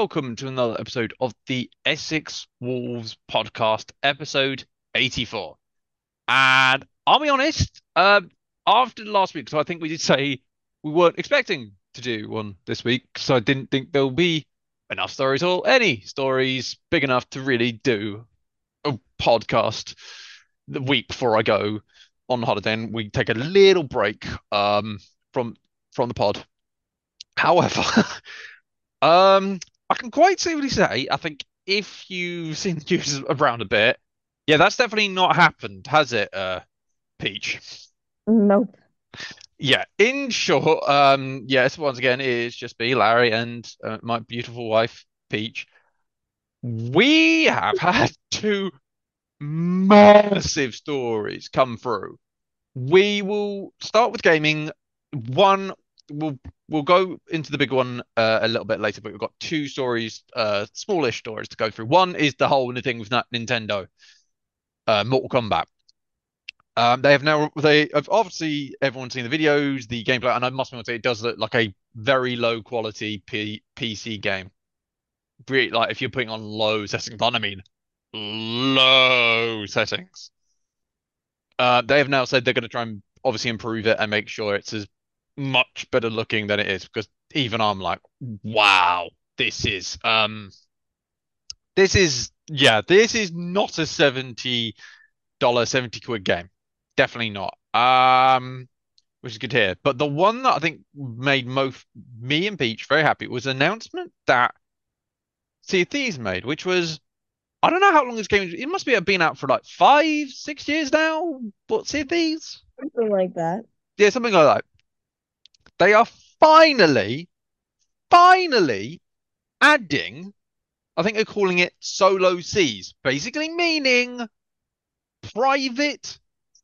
welcome to another episode of the Essex Wolves podcast, episode 84. And I'll be honest, um, after last week, so I think we did say we weren't expecting to do one this week, so I didn't think there'll be enough stories or any stories big enough to really do a podcast the week before I go on holiday and we take a little break um, from from the pod. However, um, I can quite safely say I think if you've seen the news around a bit, yeah, that's definitely not happened, has it, uh, Peach? Nope. Yeah, in short, um, yes, once again, it is just me, Larry, and uh, my beautiful wife, Peach. We have had two massive stories come through. We will start with gaming. One, we'll we'll go into the big one uh, a little bit later, but we've got two stories, uh, smallish stories to go through. One is the whole thing with Nintendo, uh, Mortal Kombat. Um, they have now they have obviously everyone's seen the videos, the gameplay, and I must say it does look like a very low quality P- PC game. Really, like if you're putting on low settings, I mean low settings. Uh, they have now said they're going to try and obviously improve it and make sure it's as much better looking than it is because even I'm like, wow, this is um, this is yeah, this is not a seventy dollar seventy quid game, definitely not. Um, which is good to hear. But the one that I think made most me and Peach very happy was an announcement that Sea of Thieves made, which was I don't know how long this game. It must be been out for like five, six years now. But Sea of Thieves, Something like that. yeah, something like that. They are finally, finally adding. I think they're calling it solo seas, basically meaning private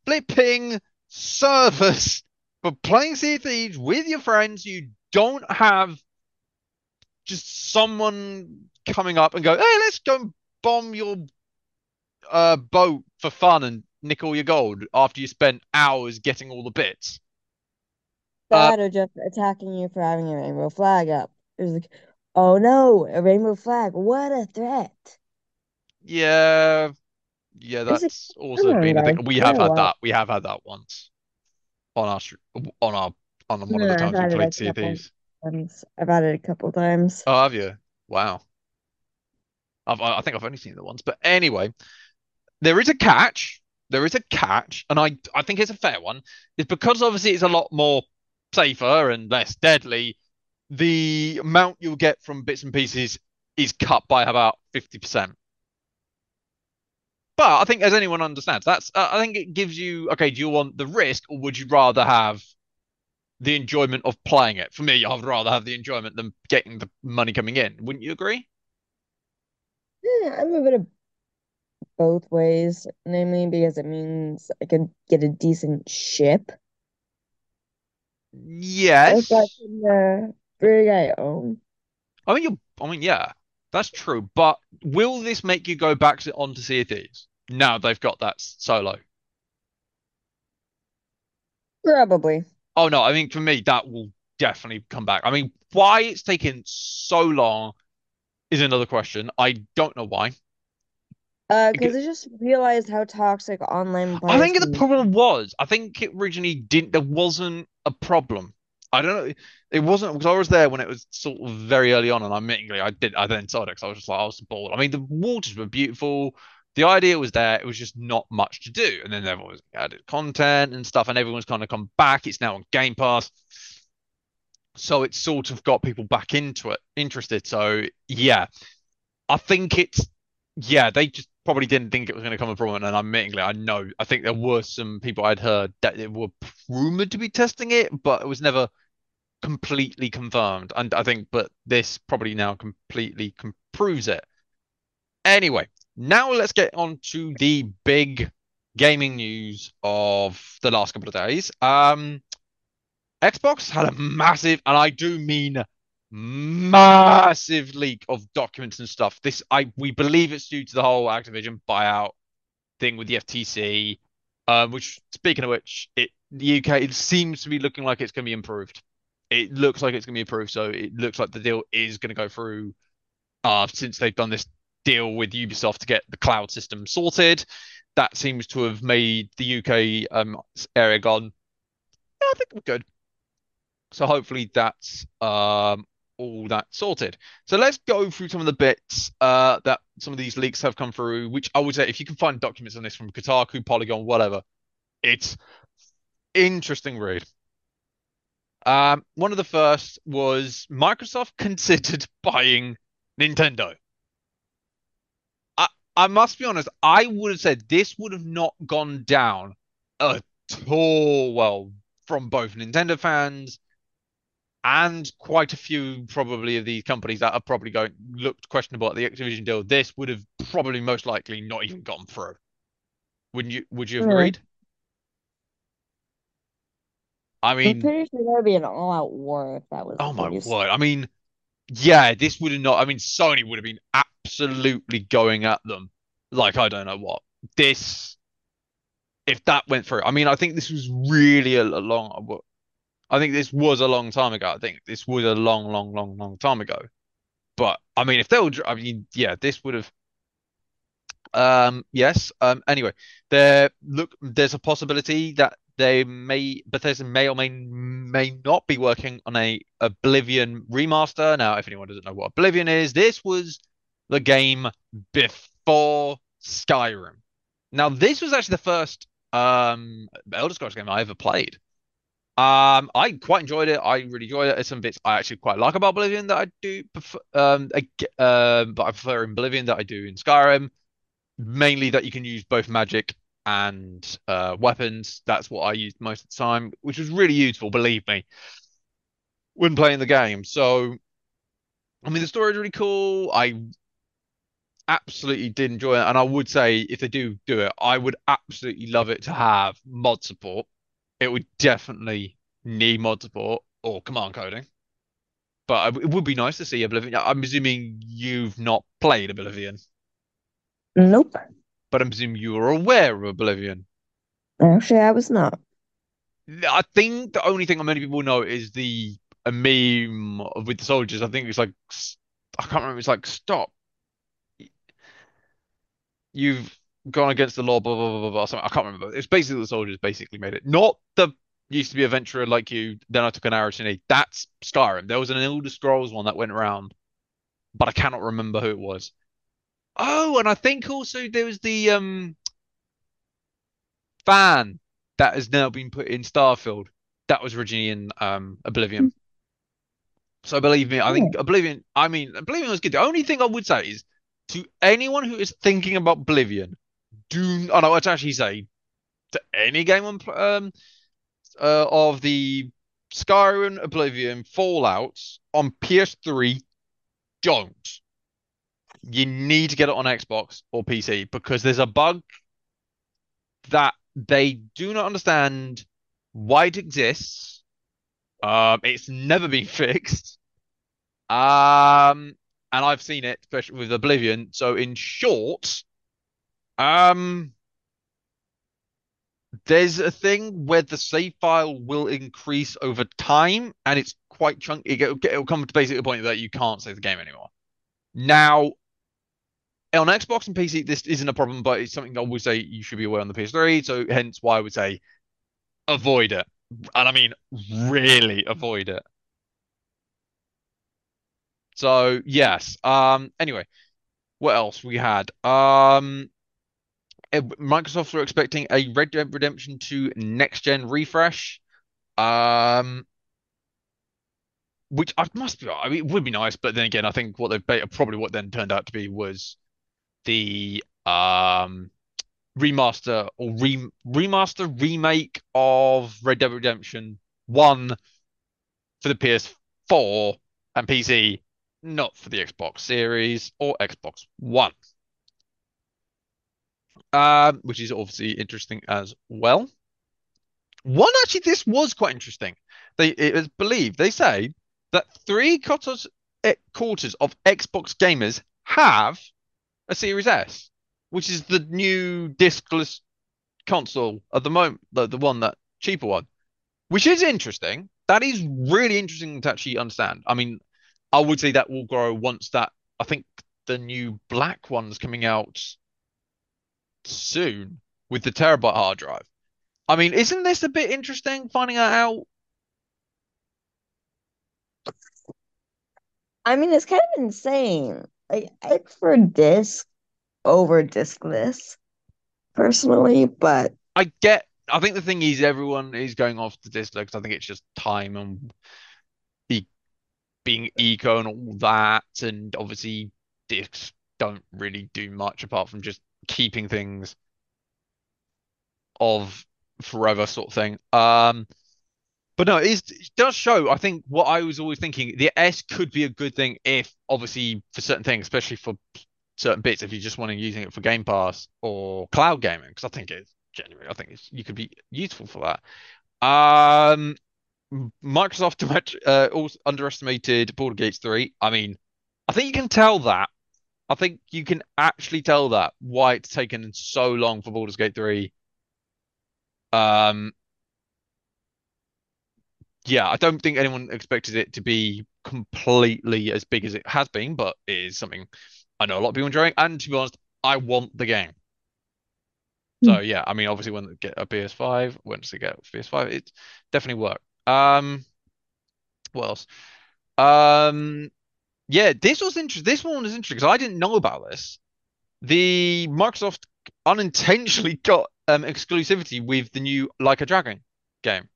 flipping service for playing Sea Thieves with your friends. You don't have just someone coming up and go, "Hey, let's go bomb your uh, boat for fun and nick all your gold after you spent hours getting all the bits." Uh, or just attacking you for having a rainbow flag up. It was like, oh no, a rainbow flag. What a threat. yeah, yeah, that's also been a thing. We have had that. We have had that once on our on our on one of the Yeah, I've times we had it a played Sea of Thieves. times. I've had it a couple times. Oh, have you? Wow. I've, I I think I've only seen it once, but anyway, there is a catch. There is a catch, and I I think it's a fair one. It's because obviously it's a lot more safer and less deadly. The amount you'll get from bits and pieces is cut by about 50%. But I think as anyone understands, that's uh, I think it gives you okay, do you want the risk or would you rather have the enjoyment of playing it? For me, I'd rather have the enjoyment than getting the money coming in. Wouldn't you agree? Yeah, I'm a bit of both ways, namely because it means I could get a decent ship. Yes. I own. I mean, you. I mean, yeah, that's true. But will this make you go back to, on to Sea of Thieves now they've got that solo? Probably. Oh no, I mean for me that will definitely come back. I mean, why it's taken so long is another question. I don't know why. Uh, because I just realized how toxic online I think the problem was I think it originally didn't. There wasn't a problem. I don't know. It wasn't because I was there when it was sort of very early on, and admittingly I did. I then saw it because I was just like I was bored. I mean, the waters were beautiful. The idea was there. It was just not much to do. And then there was added content and stuff, and everyone's kind of come back. It's now on Game Pass, so it's sort of got people back into it, interested. So yeah, I think it's yeah. They just probably didn't think it was going to come from problem, and admittingly, I know. I think there were some people I'd heard that it were rumored to be testing it, but it was never completely confirmed. And I think, but this probably now completely com proves it. Anyway, now let's get on to the big gaming news of the last couple of days. Um, Xbox had a massive, and I do mean massive leak of documents and stuff. This I we believe it's due to the whole Activision buyout thing with the FTC. Um, which speaking of which, it the UK it seems to be looking like it's going to be improved. It looks like it's going to be improved, so it looks like the deal is going to go through uh, since they've done this deal with Ubisoft to get the cloud system sorted. That seems to have made the UK um, area gone. Yeah, I think we're good. So hopefully that's um, all that sorted. So let's go through some of the bits uh, that some of these leaks have come through, which I would say if you can find documents on this from Kotaku, Polygon, whatever, it's interesting read. Um, one of the first was Microsoft considered buying Nintendo. I I must be honest, I would have said this would have not gone down at all well from both Nintendo fans and quite a few probably of these companies that are probably going looked questionable at the Activision deal. This would have probably most likely not even gone through. Wouldn't you? Would you have agreed? I I'm mean, pretty sure would be an all-out war if that was oh my case. word! I mean, yeah, this would have not. I mean, Sony would have been absolutely going at them like I don't know what. This, if that went through, I mean, I think this was really a, a long. I think this was a long time ago. I think this was a long, long, long, long time ago. But I mean, if they were, I mean, yeah, this would have. Um, yes. Um, anyway, there look, there's a possibility that they may, Bethesda may or may may not be working on a Oblivion remaster. Now, if anyone doesn't know what Oblivion is, this was the game before Skyrim. Now, this was actually the first um Elder Scrolls game I ever played. Um, I quite enjoyed it. I really enjoyed it. There's some bits I actually quite like about Oblivion that I do prefer, um, um, but I prefer in Oblivion that I do in Skyrim. Mainly that you can use both magic and uh, weapons. That's what I used most of the time, which was really useful, believe me, when playing the game. So, I mean, the story is really cool. I absolutely did enjoy it, and I would say if they do do it, I would absolutely love it to have mod support. It would definitely need mod support or command coding. But it would be nice to see Oblivion. I'm assuming you've not played Oblivion, Nope. but I'm assuming you are aware of Oblivion. Actually, I was not. I think the only thing many people know is the a meme with the soldiers. I think it's like I can't remember. It's like stop. You've gone against the law. Blah blah blah blah. blah something. I can't remember. It's basically the soldiers basically made it. Not the used to be a venturer like you. Then I took an arrow to knee. That's Skyrim. There was an Elder Scrolls one that went around, but I cannot remember who it was. Oh, and I think also there was the um fan that has now been put in Starfield. That was originally in um Oblivion. So believe me, I think Oblivion. I mean, Oblivion was good. The only thing I would say is to anyone who is thinking about Oblivion, do I know what to actually say to any game on um uh, of the Skyrim, Oblivion, Fallout on PS3, don't. You need to get it on Xbox or PC because there's a bug that they do not understand why it exists. Um, it's never been fixed. Um, and I've seen it, especially with Oblivion. So in short, um, there's a thing where the save file will increase over time, and it's quite chunky. It'll, it'll come to basically the point that you can't save the game anymore. Now, on Xbox and PC, this isn't a problem, but it's something I would say you should be aware on the PS3. So hence why I would say avoid it. And I mean really avoid it. So yes. Um anyway, what else we had? Um Microsoft were expecting a Red Dead Redemption 2 next gen refresh. Um which I must be I mean it would be nice, but then again, I think what they probably what then turned out to be was the um remaster or re remaster remake of Red Dead Redemption 1 for the PS4 and PC, not for the Xbox Series or Xbox One. Um, which is obviously interesting as well. One actually, this was quite interesting. They it is believed they say that three quarters quarters of Xbox gamers have a Series S, which is the new discless console at the moment, the, the one that cheaper one, which is interesting. That is really interesting to actually understand. I mean, I would say that will grow once that I think the new black one's coming out soon with the terabyte hard drive. I mean, isn't this a bit interesting finding out? I mean, it's kind of insane. Like, I prefer disc over diskless personally, but I get. I think the thing is, everyone is going off the this because I think it's just time and e being eco and all that, and obviously discs don't really do much apart from just keeping things of forever sort of thing. Um, but no, it, is, it does show. I think what I was always thinking, the S could be a good thing if, obviously, for certain things, especially for certain bits, if you just want to using it for Game Pass or cloud gaming, because I think it's genuinely, I think it's you could be useful for that. Um, Microsoft uh, also underestimated Baldur's Gates 3. I mean, I think you can tell that. I think you can actually tell that why it's taken so long for Baldur's Gate 3 um, yeah, I don't think anyone expected it to be completely as big as it has been, but it is something I know a lot of people enjoying. And to be honest, I want the game. So yeah, I mean, obviously when they get a PS5, once they get a PS5, it definitely work. Um, what else? Um, yeah, this was interesting. This one was interesting because I didn't know about this. The Microsoft unintentionally got um, exclusivity with the new Like a Dragon game.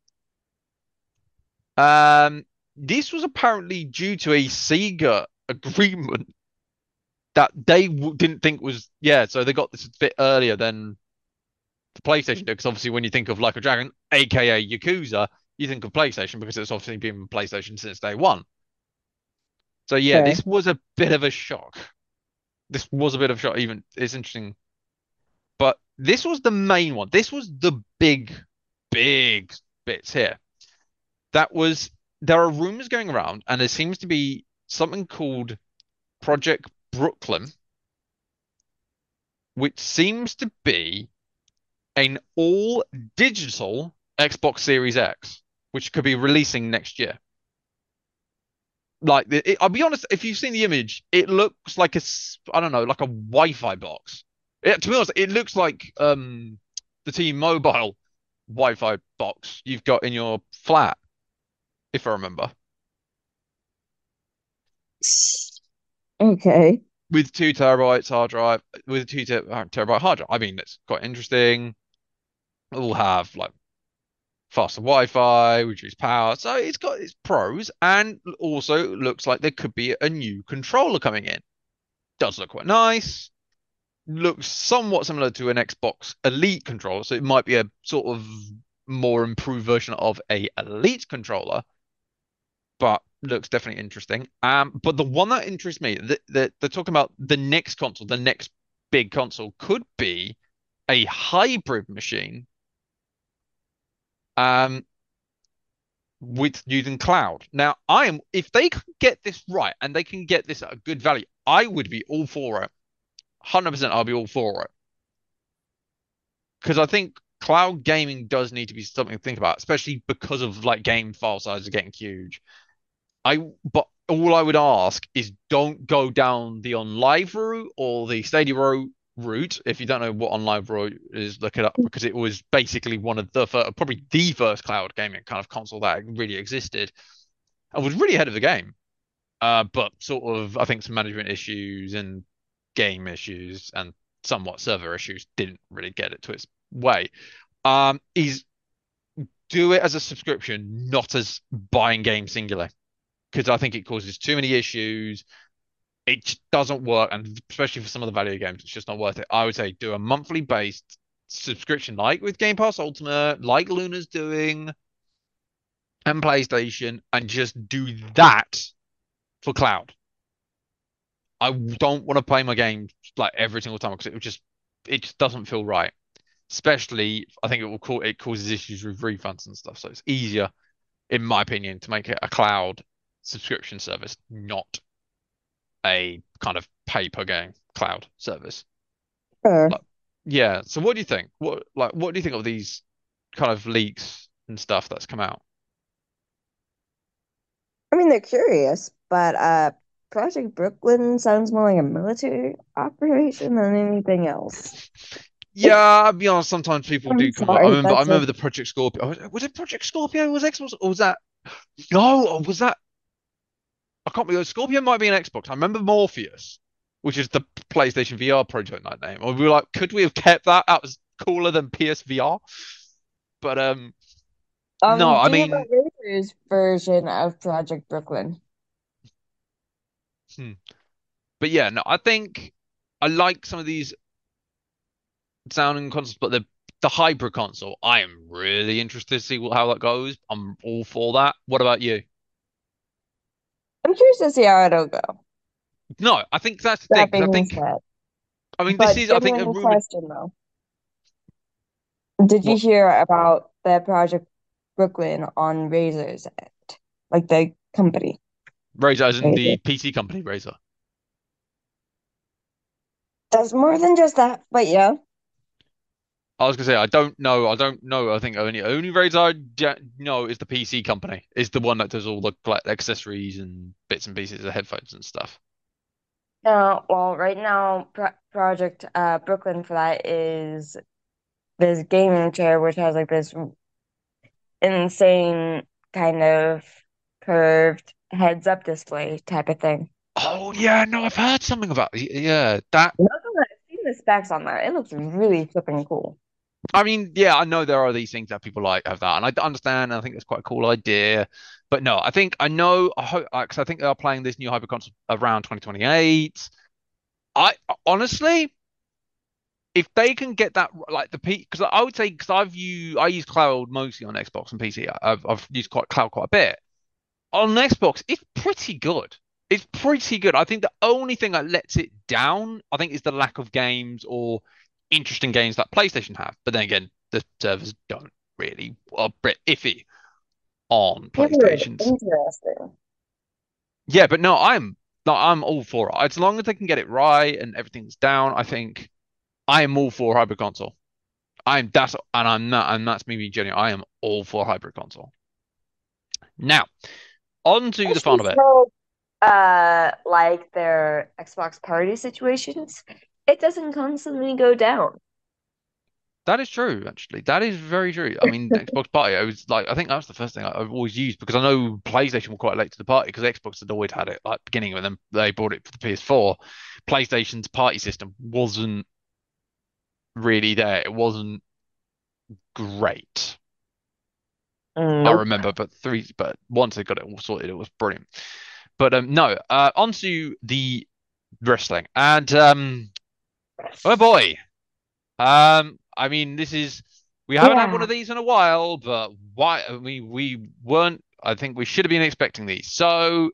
Um, this was apparently due to a Sega agreement that they didn't think was yeah. So they got this a bit earlier than the PlayStation did because obviously when you think of Like a Dragon, aka Yakuza, you think of PlayStation because it's obviously been PlayStation since day one. So yeah, okay. this was a bit of a shock. This was a bit of a shock. Even it's interesting but this was the main one. This was the big, big bits here. That was there are rumors going around, and there seems to be something called Project Brooklyn, which seems to be an all digital Xbox Series X, which could be releasing next year. Like, it, I'll be honest, if you've seen the image, it looks like a, I don't know, like a Wi-Fi box. It, to be honest, it looks like um the T-Mobile Wi-Fi box you've got in your flat, if I remember. Okay. With two terabytes hard drive, with a two ter uh, terabyte hard drive. I mean, it's quite interesting. It'll have like faster Wi-Fi, reduced power. So it's got its pros, and also looks like there could be a new controller coming in. Does look quite nice looks somewhat similar to an Xbox Elite controller, so it might be a sort of more improved version of a Elite controller, but looks definitely interesting. Um, but the one that interests me, that the, they're talking about the next console, the next big console could be a hybrid machine, um, with using cloud. Now, I am if they can get this right and they can get this at a good value, I would be all for it 100% I'll be all for it. Because I think cloud gaming does need to be something to think about, especially because of like game file sizes getting huge. I but all I would ask is don't go down the OnLive route or the Stadia route. Root if you don't know what OnLive route is, look it up because it was basically one of the first, probably the first cloud gaming kind of console that really existed and was really ahead of the game. Uh, but sort of, I think some management issues and game issues and somewhat server issues didn't really get it to its way. Um, is do it as a subscription, not as buying game singular, because I think it causes too many issues. It just doesn't work, and especially for some of the value games, it's just not worth it. I would say do a monthly based subscription, like with Game Pass Ultimate, like Luna's doing, and PlayStation, and just do that for cloud. I don't want to play my game like every single time because it just it just doesn't feel right. Especially, I think it will cause it causes issues with refunds and stuff. So it's easier, in my opinion, to make it a cloud subscription service, not a kind of pay per game cloud service. Like, yeah. So what do you think? What like what do you think of these kind of leaks and stuff that's come out? I mean, they're curious, but uh, Project Brooklyn sounds more like a military operation than anything else. Yeah, I'll be honest. Sometimes people I'm do come. I sorry, remember. I that's a remember the Project Scorpio. Was it Project Scorpio? Was Xbox? Or was that? No, or was that? I can't remember. Scorpion might be an Xbox. I remember Morpheus, which is the PlayStation VR prototype name. Or we were like, could we have kept that? That was cooler than PSVR. But um, no. um. I you know mean, Razer's version of Project Brooklyn? hmm. But yeah, no. I think I like some of these sounding consoles, but the the hybrid console, I am really interested to see how that goes. I'm all for that. What about you? I'm curious to see how it'll go. No, I think that's the thing That because I think said, I mean this but is I think a rumored question though, did you what hear about the Project Brooklyn on Razer's end, like the company Razer as in the PC company Razer. Does more than just that, but yeah. I was gonna say I don't know. I don't know. I think only only Razer I know is the PC company. Is the one that does all the like accessories and bits and pieces of headphones and stuff. No, well, right now, Pro Project uh Brooklyn for that is this gaming chair, which has like this insane kind of curved heads-up display type of thing. Oh yeah, no, I've heard something about yeah that I've seen the specs on that. It looks really flipping cool. I mean, yeah, I know there are these things that people like have that, and I understand. And I think it's quite a cool idea. But no, I think I know. I hope because I think they are playing this new hybrid console around 2028. I honestly, if they can get that like the P, because I would say because I've used I use cloud mostly on Xbox and PC. I've I've used quite cloud quite a bit on Xbox. It's pretty good. It's pretty good. I think the only thing that lets it down, I think, is the lack of games or interesting games that PlayStation have. But then again, the servers don't really are a bit iffy on Good, PlayStations. interesting. Yeah, but no, I'm no, I'm all for it. As long as they can get it right and everything's down, I think I am all for hybrid console. I'm that's and I'm not and that's me being genuine. I am all for hybrid console. Now, on to the final bit. so, uh, like their Xbox party situations, it doesn't constantly go down. That is true, actually. That is very true. I mean, Xbox Party, I was like, I think that was the first thing I, I've always used because I know PlayStation were quite late to the party because Xbox had always had it like beginning with them. They bought it for the PS4. PlayStation's party system wasn't really there. It wasn't great. I remember, but three, but once they got it all sorted, it was brilliant. But um, no, uh, onto the wrestling, and um, oh boy, um, I mean, this is we haven't had one of these in a while, but why? I mean, we weren't. I think we should have been expecting these. So,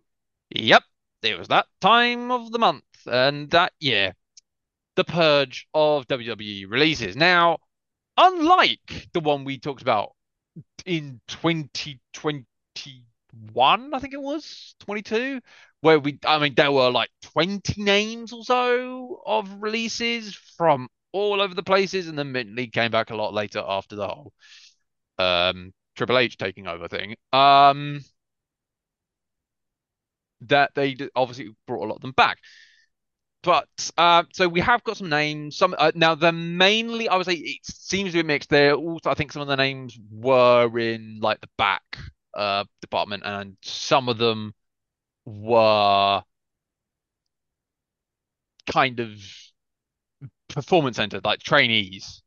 yep, it was that time of the month and that year, the purge of WWE releases. Now, unlike the one we talked about in 2021, I think it was 22, where we, I mean, there were like 20 names or so of releases from all over the places, and then Mint League came back a lot later after the whole um Triple H taking over thing. Um, that they obviously brought a lot of them back. But uh, so we have got some names. Some uh, now they're mainly, I would say, it seems to be mixed. There also, I think some of the names were in like the back uh department, and some of them were kind of performance centered, like trainees.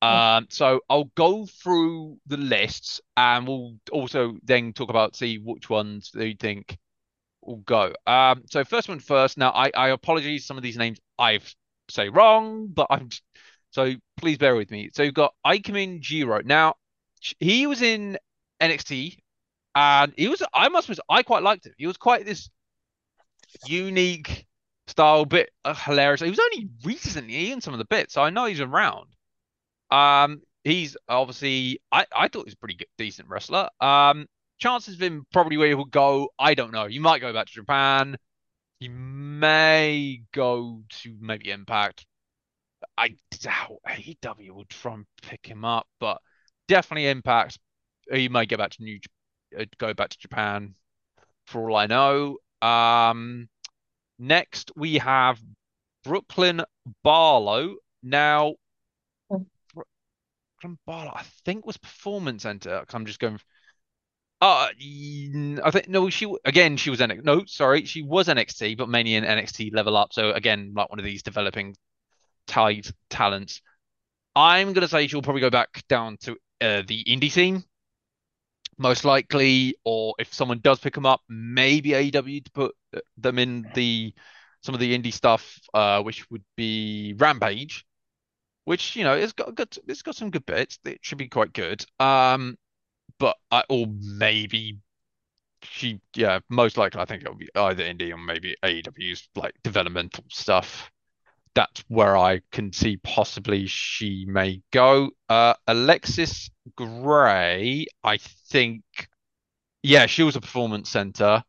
Um, so I'll go through the lists, and we'll also then talk about see which ones do you think will go. Um, so first one first. Now, I I apologize. Some of these names I've say wrong, but I'm so please bear with me. So you've got Ikemen Jiro. Now, he was in NXT, and he was. I must admit, I quite liked him. He was quite this unique style, bit uh, hilarious. He was only recently in some of the bits, so I know he's around. Um, he's obviously. I I thought he was a pretty good, decent wrestler. Um. Chances of him probably where he will go, I don't know. You might go back to Japan. He may go to maybe Impact. I doubt AEW would try and pick him up, but definitely Impact. He may go back to New, uh, go back to Japan for all I know. Um, Next, we have Brooklyn Barlow. Now, Oh. Brooklyn Barlow, I think was Performance Center. I'm just going. Uh, I think no. She again. She was NXT. No, sorry, she was NXT, but mainly in NXT Level Up. So again, like one of these developing tied talents. I'm gonna say she'll probably go back down to uh, the indie scene, most likely, or if someone does pick them up, maybe AEW to put uh, them in the some of the indie stuff, uh, which would be Rampage, which you know it's got good, it's got some good bits. It should be quite good. Um, but I or maybe she, yeah, most likely I think it'll be either indie or maybe AEW's like developmental stuff that's where I can see possibly she may go. Uh, Alexis Gray, I think, yeah, she was a performance center.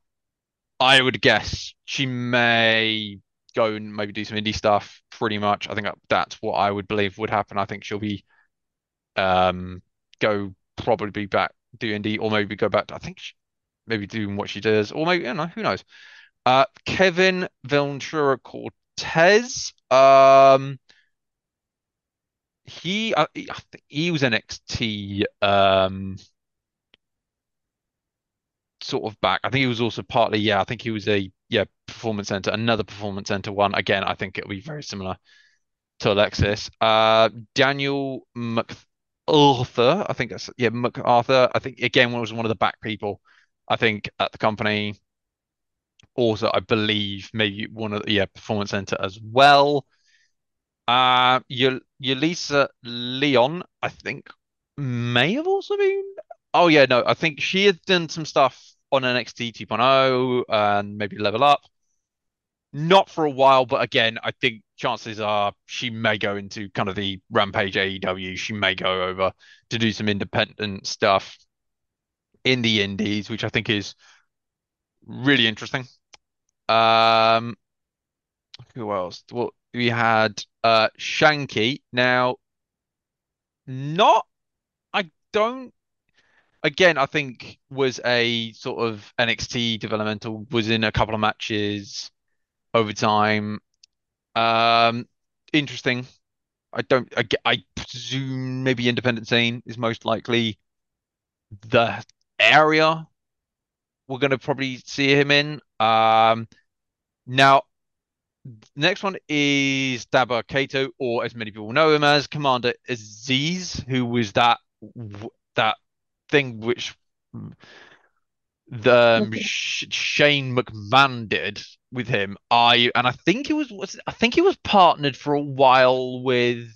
I would guess she may go and maybe do some indie stuff. Pretty much, I think that's what I would believe would happen. I think she'll be um go probably be back do indie or maybe go back. To, I think she, maybe doing what she does or maybe you know who knows. Uh, Kevin Ventura Cortez. Um, he uh, I think he was NXT um sort of back. I think he was also partly yeah. I think he was a yeah performance center, another performance center one. Again, I think it'll be very similar to Alexis. Uh, Daniel MacArthur. I think that's yeah MacArthur. I think again was one of the back people. I think at the company. Also, I believe maybe one of the yeah performance center as well. Uh, Yul Yulisa Leon, I think, may have also been. Oh yeah, no, I think she had done some stuff on NXT 2.0 and maybe Level Up. Not for a while, but again, I think chances are she may go into kind of the Rampage AEW. She may go over to do some independent stuff in the Indies, which I think is really interesting. Um, who else? Well, we had uh Shanky. Now, not I don't again, I think was a sort of NXT developmental, was in a couple of matches over time. Um, interesting. I don't I, I presume maybe independent scene is most likely the area we're gonna probably see him in. Um, now next one is Dabba Kato, or as many people know him as Commander Azeez, who was that that thing which the um, Shane McMahon did with him. I and I think he was, was I think he was partnered for a while with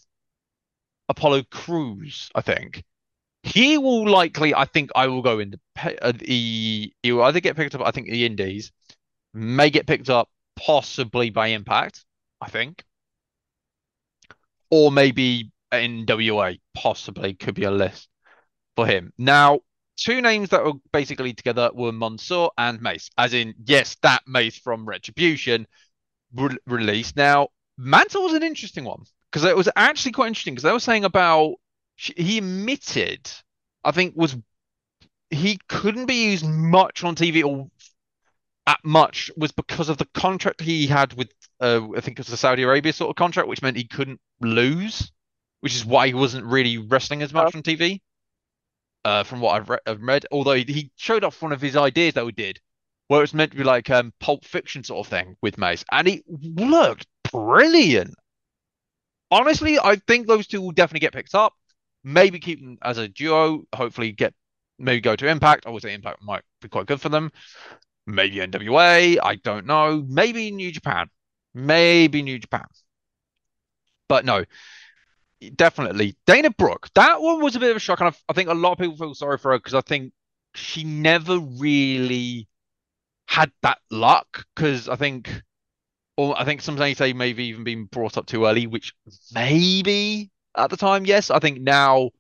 Apollo Crews. I think he will likely. I think I will go in the uh, the he will either get picked up. I think the Indies may get picked up possibly by Impact. I think, or maybe NWA. Possibly could be a list for him. Now, two names that were basically together were Mansoor and Mace, as in, yes, that Mace from Retribution re released. Now, Mansoor was an interesting one because it was actually quite interesting because they were saying about he admitted, I think, was he couldn't be used much on TV or at much was because of the contract he had with, uh, I think it was the Saudi Arabia sort of contract, which meant he couldn't lose, which is why he wasn't really wrestling as Oh, much on TV uh, from what I've, re I've read. Although he showed off one of his ideas that we did, where it's meant to be like um Pulp Fiction sort of thing with Mace, and he looked brilliant. Honestly, I think those two will definitely get picked up. Maybe keep them as a duo. Hopefully, get maybe go to Impact. I would say Impact might be quite good for them. Maybe NWA. I don't know. Maybe New Japan. Maybe New Japan. But no, definitely Dana Brooke. That one was a bit of a shock, and I, think a lot of people feel sorry for her because I think she never really had that luck. Because I think, or I think sometimes say maybe even been brought up too early, which maybe at the time, yes. I think now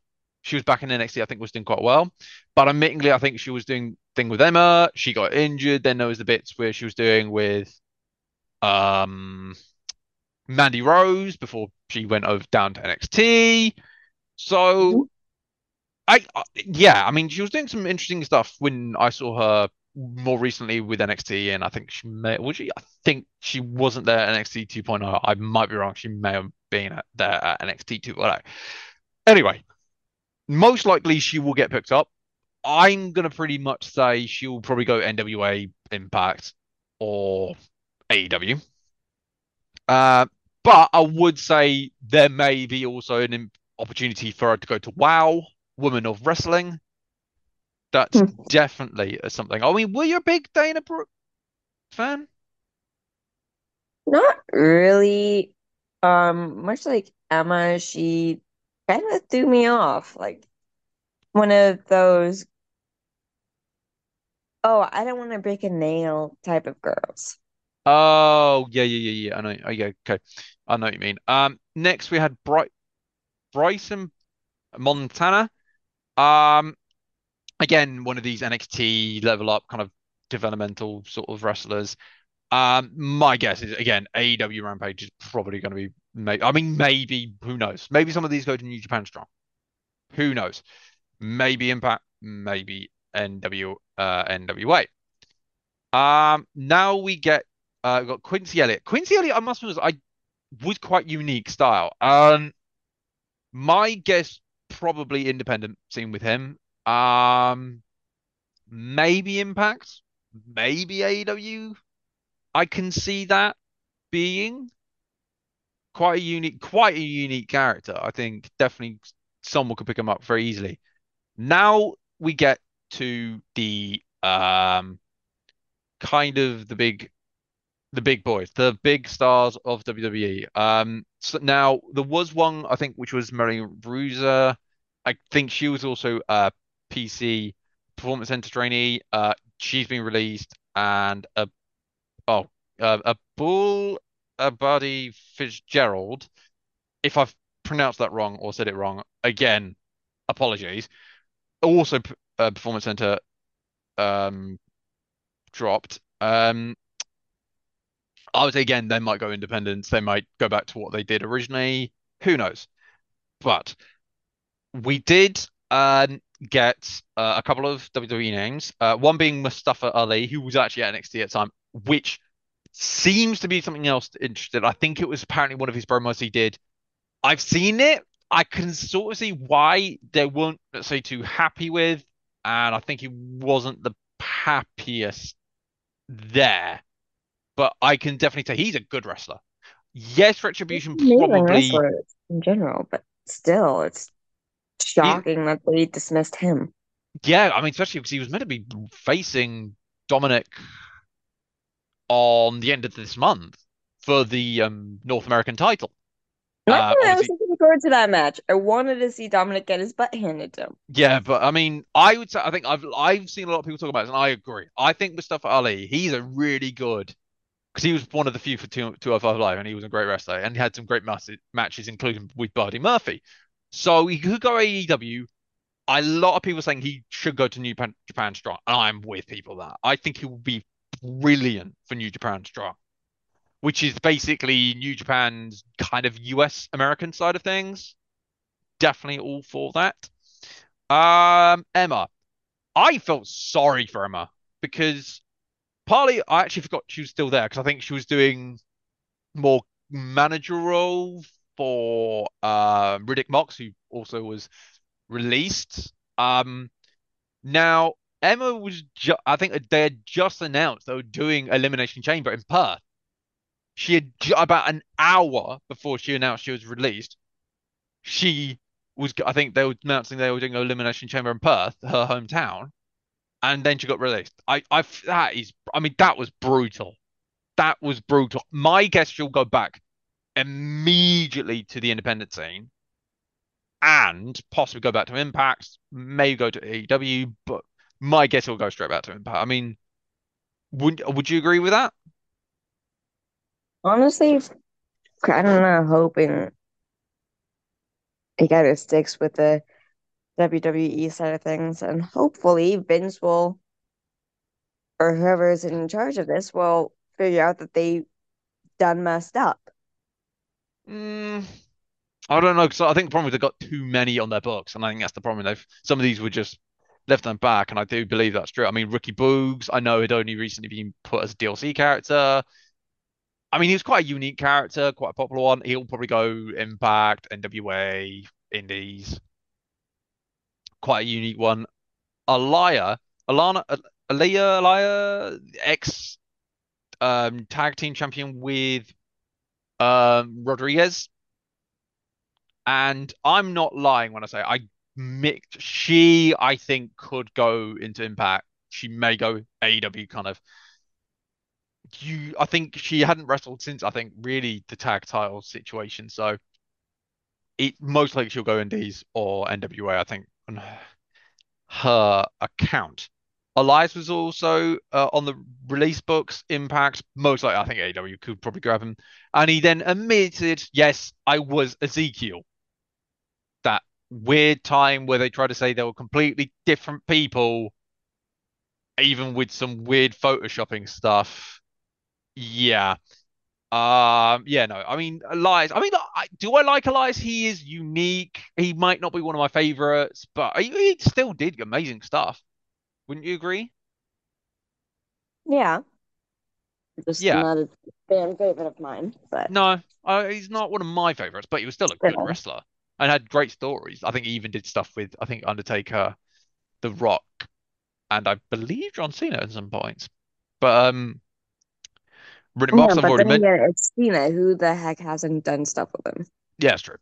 she was back in NXT. I think was doing quite well, but admittingly, I think she was doing thing with Emma. She got injured. Then there was the bits where she was doing with um Mandy Rose before she went over down to NXT. So mhm. I, I yeah, I mean she was doing some interesting stuff when I saw her more recently with NXT, and I think she may was she. I think she wasn't there at NXT 2.0. I might be wrong. She may have been at, there at NXT 2.0. Anyway, most likely she will get picked up. I'm gonna pretty much say she'll probably go NWA, Impact, or AEW. Uh, but I would say there may be also an opportunity for her to go to WoW, Women of Wrestling. That's Hmm. definitely something. I mean, were you a big Dana Brooke fan? Not really. Um, much like Emma, she kind of threw me off. Like one of those, oh, I don't want to break a nail type of girls. Oh, yeah, yeah, yeah, yeah. I know. Oh, yeah, okay. I know what you mean. Um, next we had Bright Bryson Montana. Um, again, one of these NXT level up kind of developmental sort of wrestlers. Um, my guess is again, AEW Rampage is probably going to be. May I mean, maybe who knows? Maybe some of these go to New Japan Strong. Who knows? Maybe Impact, maybe NW uh, NWA. Um, now we get uh, got Quincy Elliott. Quincy Elliott, I must admit, I was quite unique style. Um, my guess probably independent scene with him. Um, maybe Impact, maybe AEW. I can see that being quite a unique, quite a unique character. I think definitely someone could pick him up very easily. Now we get to the um kind of the big the big boys, the big stars of WWE. Um, so now there was one I think which was Mary Bruiser. I think she was also a PC Performance Center trainee. Uh, she's been released, and a oh uh, a Bull a Buddy Fitzgerald. If I've pronounced that wrong or said it wrong, again, apologies. Also, uh, Performance Center um dropped. Um, I would say again, they might go independent. They might go back to what they did originally. Who knows? But we did um, get uh, a couple of WWE names. Uh, one being Mustafa Ali, who was actually at NXT at the time, which seems to be something else interested. I think it was apparently one of his promos he did. I've seen it. I can sort of see why they weren't, let's say, too happy with, and I think he wasn't the happiest there. But I can definitely say he's a good wrestler. Yes, Retribution probably in general, but still, it's he, shocking that they dismissed him. yeah, I mean, especially because he was meant to be facing Dominik on the end of this month for the um, North American title. Uh, that was looking forward to that match. I wanted to see Dominik get his butt handed to him. yeah, but I mean, I would say I think I've I've seen a lot of people talk about this, and I agree. I think Mustafa Ali, he's a really good because he was one of the few for two, 205 Live, and he was a great wrestler, and he had some great mas- matches, including with Buddy Murphy. So he could go AEW. A lot of people saying he should go to New Japan, Japan Strong, and I'm with people that I think he will be brilliant for New Japan Strong, which is basically New Japan's kind of US American side of things. Definitely all for that. Um, Emma, I felt sorry for Emma because partly I actually forgot she was still there because I think she was doing more manager role for uh, Riddick Moss, who also was released. Um, now Emma was ju I think they had just announced they were doing Elimination Chamber in Perth. She had about an hour before she announced she was released. She was, I think they were announcing they were doing an Elimination Chamber in Perth, her hometown, and then she got released. I, I, that is, I mean, that was brutal. That was brutal. My guess she'll go back immediately to the independent scene and possibly go back to Impact, may go to AEW, but my guess will go straight back to Impact. I mean, would would you agree with that? Honestly, I don't know, hoping he kind of sticks with the WWE side of things, and hopefully Vince will, or whoever is in charge of this, will figure out that they done messed up. Mm, I don't know because I think the problem is they've got too many on their books, and I think that's the problem. They've some of these were just left them back, and I do believe that's true. I mean, Ricky Boogs, I know had only recently been put as a DLC character. I mean, he was quite a unique character, quite a popular one. He'll probably go Impact, NWA, Indies. Quite a unique one. Aliyah, Alana, Aliyah, Aliyah, ex um, tag team champion with um, Rodriguez. And I'm not lying when I say I mixed. She, I think, could go into Impact. She may go AEW kind of. You, I think she hadn't wrestled since I think really the tag title situation. So it most likely she'll go Indies or NWA. I think on her account. Elias was also uh, on the release books. Impact, most likely, I think AEW could probably grab him. And he then admitted, yes, I was Ezekiel. That weird time where they try to say they were completely different people, even with some weird photoshopping stuff. Yeah. Um, yeah, no, I mean, Elias, I mean, I, do I like Elias? He is unique. He might not be one of my favorites, but he, he still did amazing stuff. Wouldn't you agree? Yeah. Just Yeah. not a fan favorite of mine, but No, uh, he's not one of my favorites, but he was still a good Still. wrestler and had great stories. I think he even did stuff with, I think, Undertaker, The Rock, and I believe John Cena at some points. But um, Riddick yeah, Moss, I've already mentioned. it's Cena. Who the heck hasn't done stuff with him? Yeah, it's true.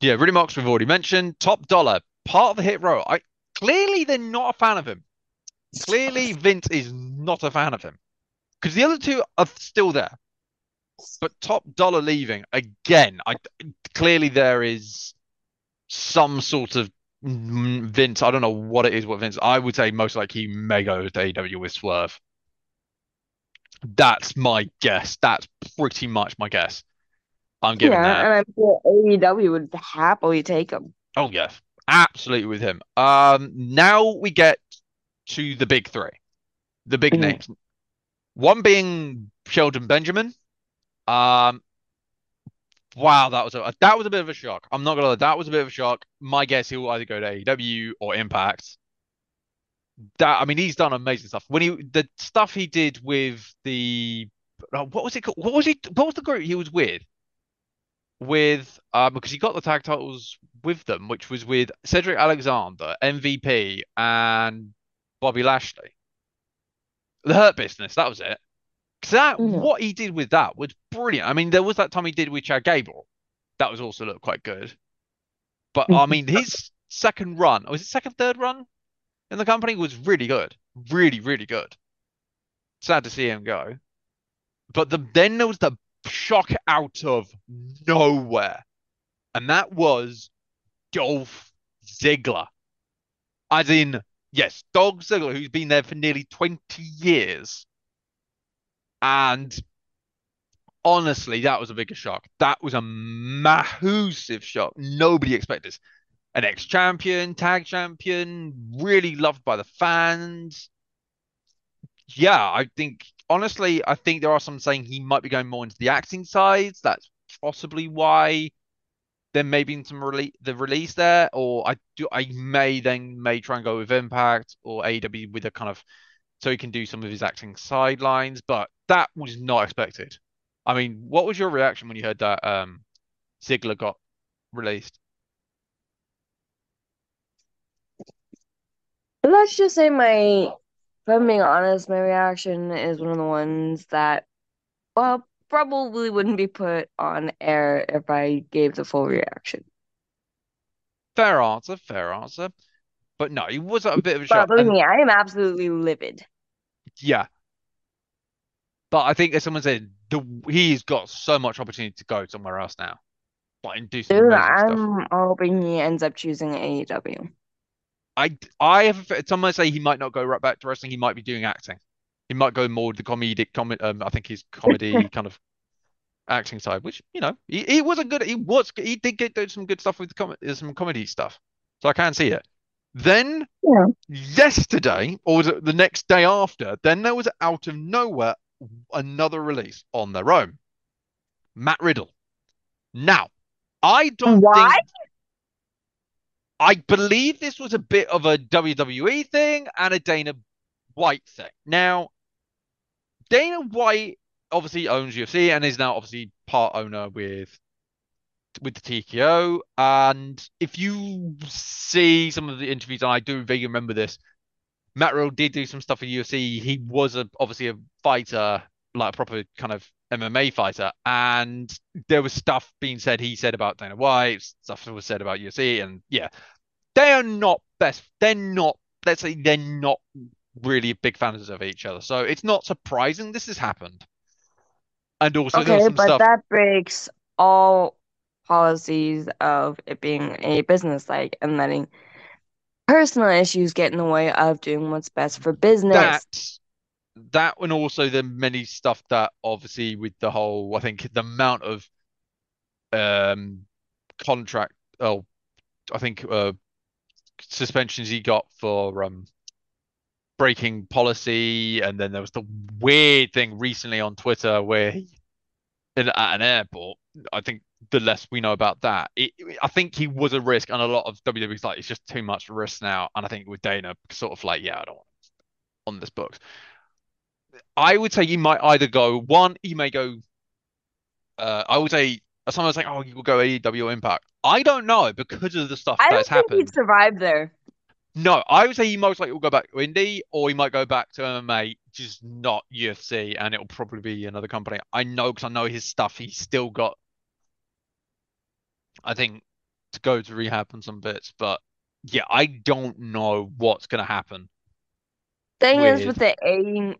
Yeah, Riddick Moss, we've already mentioned. Top Dollar, part of the hit row. I clearly they're not a fan of him. Clearly, Vince is not a fan of him because the other two are still there. But Top Dollar leaving again. I clearly there is some sort of Vince. I don't know what it is. What Vince? I would say most like he may go to AEW with Swerve. That's my guess. That's pretty much my guess. I'm giving Yeah, that. and I'm sure AEW would happily take him. Oh yes, absolutely with him. Um, now we get to the big three, the big Mhm. names. One being Shelton Benjamin. Um, wow, that was a that was a bit of a shock. I'm not gonna lie, that was a bit of a shock. My guess he'll either go to AEW or Impact. That I mean, he's done amazing stuff. When he the stuff he did with the oh, what was it called? What was he? What was the group he was with? With um because he got the tag titles with them, which was with Cedric Alexander, MVP, and Bobby Lashley. The Hurt Business, that was it. 'Cause that Mhm. what he did with that was brilliant. I mean, there was that time he did with Chad Gable. That was also looked quite good. But I mean, his second run, or was it second, third run in the company was really good. Really, really good. Sad to see him go. But the then there was the shock out of nowhere. And that was Dolph Ziggler. As in, yes, Dolph Ziggler, who's been there for nearly 20 years. And honestly, that was a bigger shock. That was a massive shock. Nobody expected this. An ex-champion, tag champion, really loved by the fans. Yeah, I think honestly, I think there are some saying he might be going more into the acting sides. That's possibly why there may be some rele the release there, or I do I may then may try and go with Impact or AEW with a kind of so he can do some of his acting sidelines, but that was not expected. I mean, what was your reaction when you heard that um Ziggler got released? Let's just say my, if I'm being honest, my reaction is one of the ones that, well, probably wouldn't be put on air if I gave the full reaction. Fair answer, fair answer. But no, he was a bit of a shock. And me, I am absolutely livid. yeah. But I think as someone said, the he's got so much opportunity to go somewhere else now. Like and do some Dude, stuff. I'm hoping he ends up choosing AEW. I I have a- someone say he might not go right back to wrestling. He might be doing acting. He might go more the comedic comedy. Um, I think his comedy kind of acting side, which you know he, he was a good. He was he did get do some good stuff with com some comedy stuff, so I can see it. Then Yeah. yesterday, or was it the next day after? Then there was out of nowhere another release on their own. Matt Riddle. Now, I don't Why? think I believe this was a bit of a WWE thing and a Dana White thing. Now, Dana White obviously owns UFC and is now obviously part owner with with the TKO. And if you see some of the interviews, and I do vaguely remember this, Matt Riddle did do some stuff for UFC. He was a, obviously a fighter, like a proper kind of MMA fighter, and there was stuff being said. He said about Dana White, stuff was said about UFC, and yeah, they are not best. They're not. Let's say they're not really big fans of each other. So it's not surprising this has happened. And also, Okay, but stuff. that breaks all policies of it being a business like and letting personal issues get in the way of doing what's best for business. that that and also the many stuff that obviously with the whole I think the amount of um contract oh I think uh suspensions he got for um breaking policy. And then there was the weird thing recently on Twitter where he at an airport I think the less we know about that it, I think he was a risk. And a lot of WWE's like it's just too much risk now. And I think with Dana sort of like yeah I don't want on this books I would say you might either go one, you may go. Uh, I would say someone's like, oh, you will go AEW Impact. I don't know because of the stuff I that's don't think he'd survive there. No, I would say he most likely will go back to indie, or he might go back to MMA, just not UFC, and it'll probably be another company. I know because I know his stuff. He's still got, I think, to go to rehab on some bits, but yeah, I don't know what's gonna happen Thing is with. with the A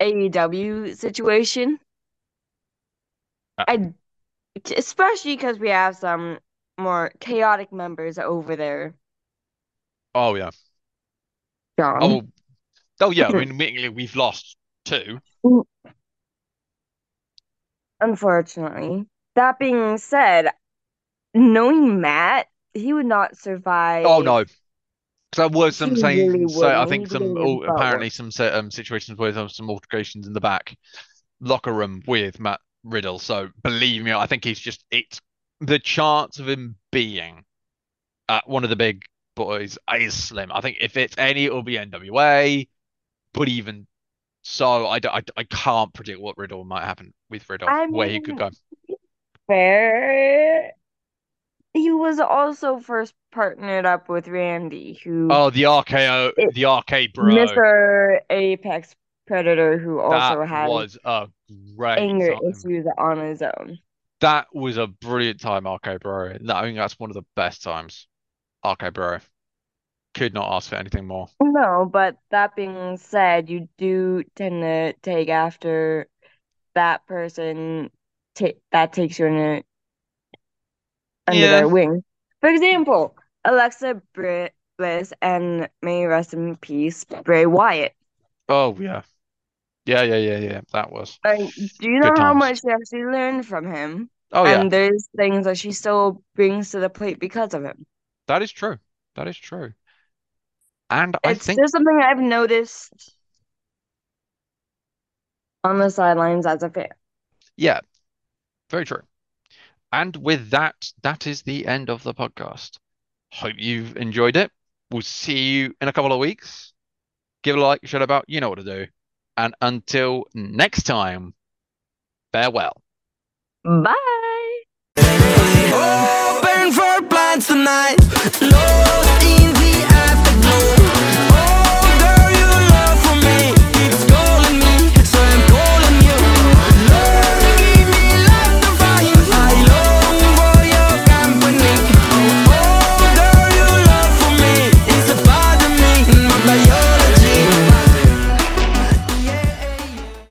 AEW situation, Uh, I especially because we have some more chaotic members over there, oh yeah. John. Oh, oh yeah. I mean, we've lost two. Unfortunately. That being said, knowing Matt, he would not survive. Oh no, because there was some He really saying, so I think some oh, apparently some um, situations where there was some altercations in the back locker room with Matt Riddle. So believe me, I think he's just it's the chance of him being at one of the big boys is slim. I think if it's any, it'll be NWA. But even so, I, I, I can't predict what Riddle might happen with Riddle, I where he could go. fair. He was also first partnered up with Randy, who Oh, the RKO, it, the RK Bro. Mr. Apex Predator, who That also has was a great anger time. issues on his own. That was a brilliant time, RK Bro. I think that's one of the best times. RK Bro. Could not ask for anything more. No, but that being said, you do tend to take after that person ta that takes you in a, under Yeah. their wing. For example, Alexa Br Bliss and may rest in peace, Bray Wyatt. Oh yeah. Yeah, yeah, yeah, yeah. That was Like, do you know good how times. much she actually learned from him? Oh yeah. And there's things that she still brings to the plate because of him. That is true. That is true. And I It's think just something I've noticed on the sidelines as a fan. yeah, very true. And with that, that is the end of the podcast. Hope you've enjoyed it. We'll see you in a couple of weeks. Give a like, shout about, you know what to do. And until next time, farewell. Bye. Open for plans tonight. Lord.